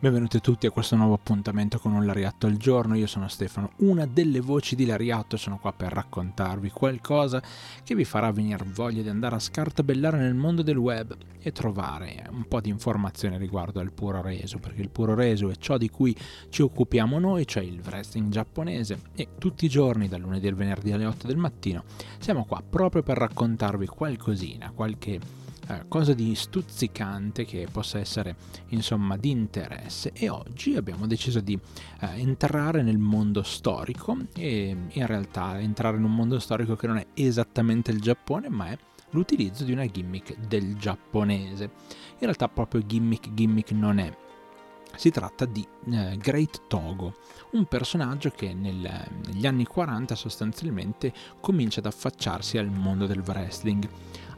Benvenuti tutti a questo nuovo appuntamento con un Lariatto al giorno, io sono Stefano, una delle voci di Lariatto e sono qua per raccontarvi qualcosa che vi farà venire voglia di andare a scartabellare nel mondo del web e trovare un po' di informazioni riguardo al puro reso, perché il puro reso è ciò di cui ci occupiamo noi, cioè il wrestling giapponese. E tutti i giorni, dal lunedì al venerdì alle 8 del mattino, siamo qua proprio per raccontarvi qualcosina, qualche eh, cosa di stuzzicante che possa essere insomma di interesse e oggi abbiamo deciso di eh, entrare nel mondo storico e in realtà entrare in un mondo storico che non è esattamente il Giappone ma è l'utilizzo di una gimmick del giapponese. In realtà proprio gimmick gimmick non è. Si tratta di eh, Great Togo, un personaggio che nel, negli anni 40 sostanzialmente comincia ad affacciarsi al mondo del wrestling.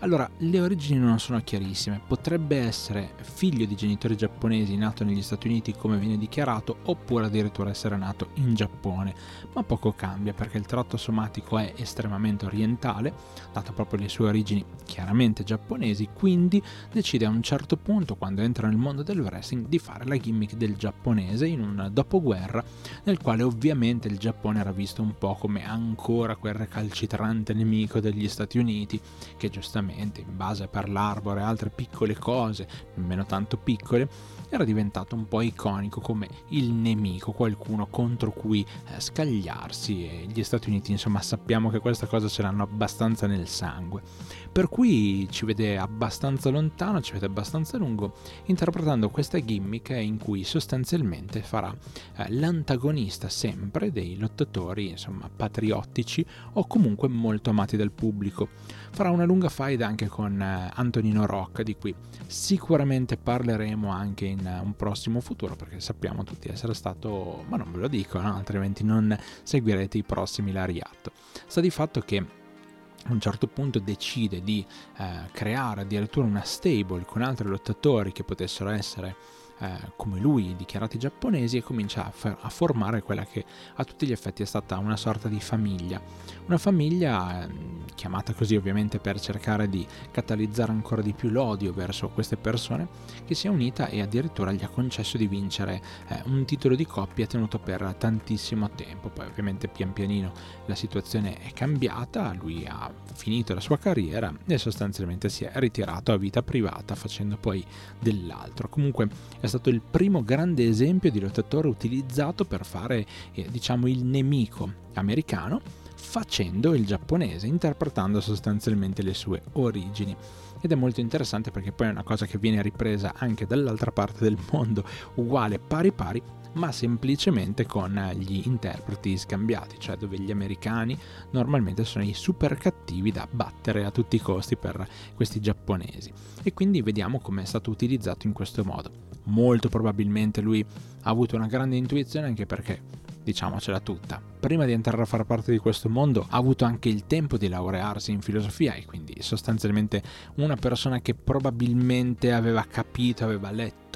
Allora, le origini non sono chiarissime, potrebbe essere figlio di genitori giapponesi nato negli Stati Uniti come viene dichiarato, oppure addirittura essere nato in Giappone, ma poco cambia perché il tratto somatico è estremamente orientale, dato proprio le sue origini chiaramente giapponesi, quindi decide a un certo punto, quando entra nel mondo del wrestling, di fare la gimmick del giapponese in un dopoguerra nel quale ovviamente il Giappone era visto un po' come ancora quel recalcitrante nemico degli Stati Uniti che giustamente ovviamente in base a Pearl e altre piccole cose, nemmeno tanto piccole, era diventato un po' iconico come il nemico, qualcuno contro cui eh, scagliarsi e gli Stati Uniti insomma sappiamo che questa cosa ce l'hanno abbastanza nel sangue. Per cui ci vede abbastanza lontano, ci vede abbastanza lungo, interpretando questa gimmick in cui sostanzialmente farà eh, l'antagonista sempre dei lottatori insomma patriottici o comunque molto amati dal pubblico. Farà una lunga faida anche con eh, Antonino Rock di cui sicuramente parleremo anche in in un prossimo futuro perché sappiamo tutti essere stato, ma non ve lo dico, no? altrimenti non seguirete i prossimi Lariat. Sta di fatto che a un certo punto decide di eh, creare addirittura una stable con altri lottatori che potessero essere eh, come lui, dichiarati giapponesi, e comincia a, f- a, formare quella che a tutti gli effetti è stata una sorta di famiglia. Una famiglia eh, chiamata così ovviamente per cercare di catalizzare ancora di più l'odio verso queste persone, che si è unita e addirittura gli ha concesso di vincere eh, un titolo di coppia tenuto per tantissimo tempo. Poi ovviamente pian pianino la situazione è cambiata, lui ha finito la sua carriera e sostanzialmente si è ritirato a vita privata facendo poi dell'altro. Comunque è stato il primo grande esempio di lottatore utilizzato per fare, eh, diciamo, il nemico americano facendo il giapponese, interpretando sostanzialmente le sue origini. Ed è molto interessante perché poi è una cosa che viene ripresa anche dall'altra parte del mondo, uguale pari pari, ma semplicemente con gli interpreti scambiati, cioè dove gli americani normalmente sono i super cattivi da battere a tutti i costi per questi giapponesi. E quindi vediamo come è stato utilizzato in questo modo. Molto probabilmente lui ha avuto una grande intuizione anche perché diciamocela tutta. Prima di entrare a far parte di questo mondo ha avuto anche il tempo di laurearsi in filosofia e quindi sostanzialmente una persona che probabilmente aveva capito, aveva letto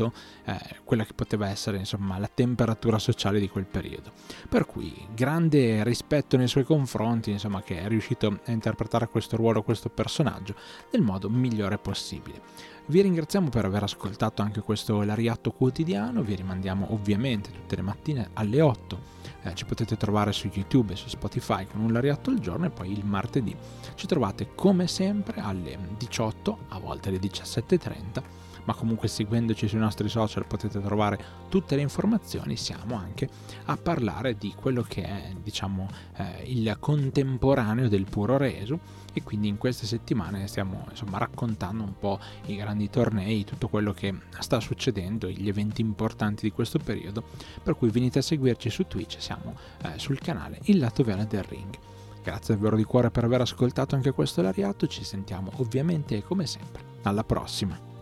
eh, quella che poteva essere insomma la temperatura sociale di quel periodo. Per cui grande rispetto nei suoi confronti, insomma che è riuscito a interpretare questo ruolo, questo personaggio nel modo migliore possibile. Vi ringraziamo per aver ascoltato anche questo Lariatto quotidiano, vi rimandiamo ovviamente tutte le mattine alle 8. Eh, ci potete trovare su YouTube e su Spotify con un Lariatto al giorno e poi il martedì ci trovate come sempre alle 18, a volte alle 17.30 ma comunque seguendoci sui nostri social potete trovare tutte le informazioni, siamo anche a parlare di quello che è diciamo eh, il contemporaneo del puro resu e quindi in queste settimane stiamo insomma raccontando un po' i grandi tornei, tutto quello che sta succedendo, gli eventi importanti di questo periodo, per cui venite a seguirci su Twitch, siamo eh, sul canale Il Lato Viola del Ring. Grazie davvero di cuore per aver ascoltato anche questo Lariato, ci sentiamo ovviamente come sempre alla prossima.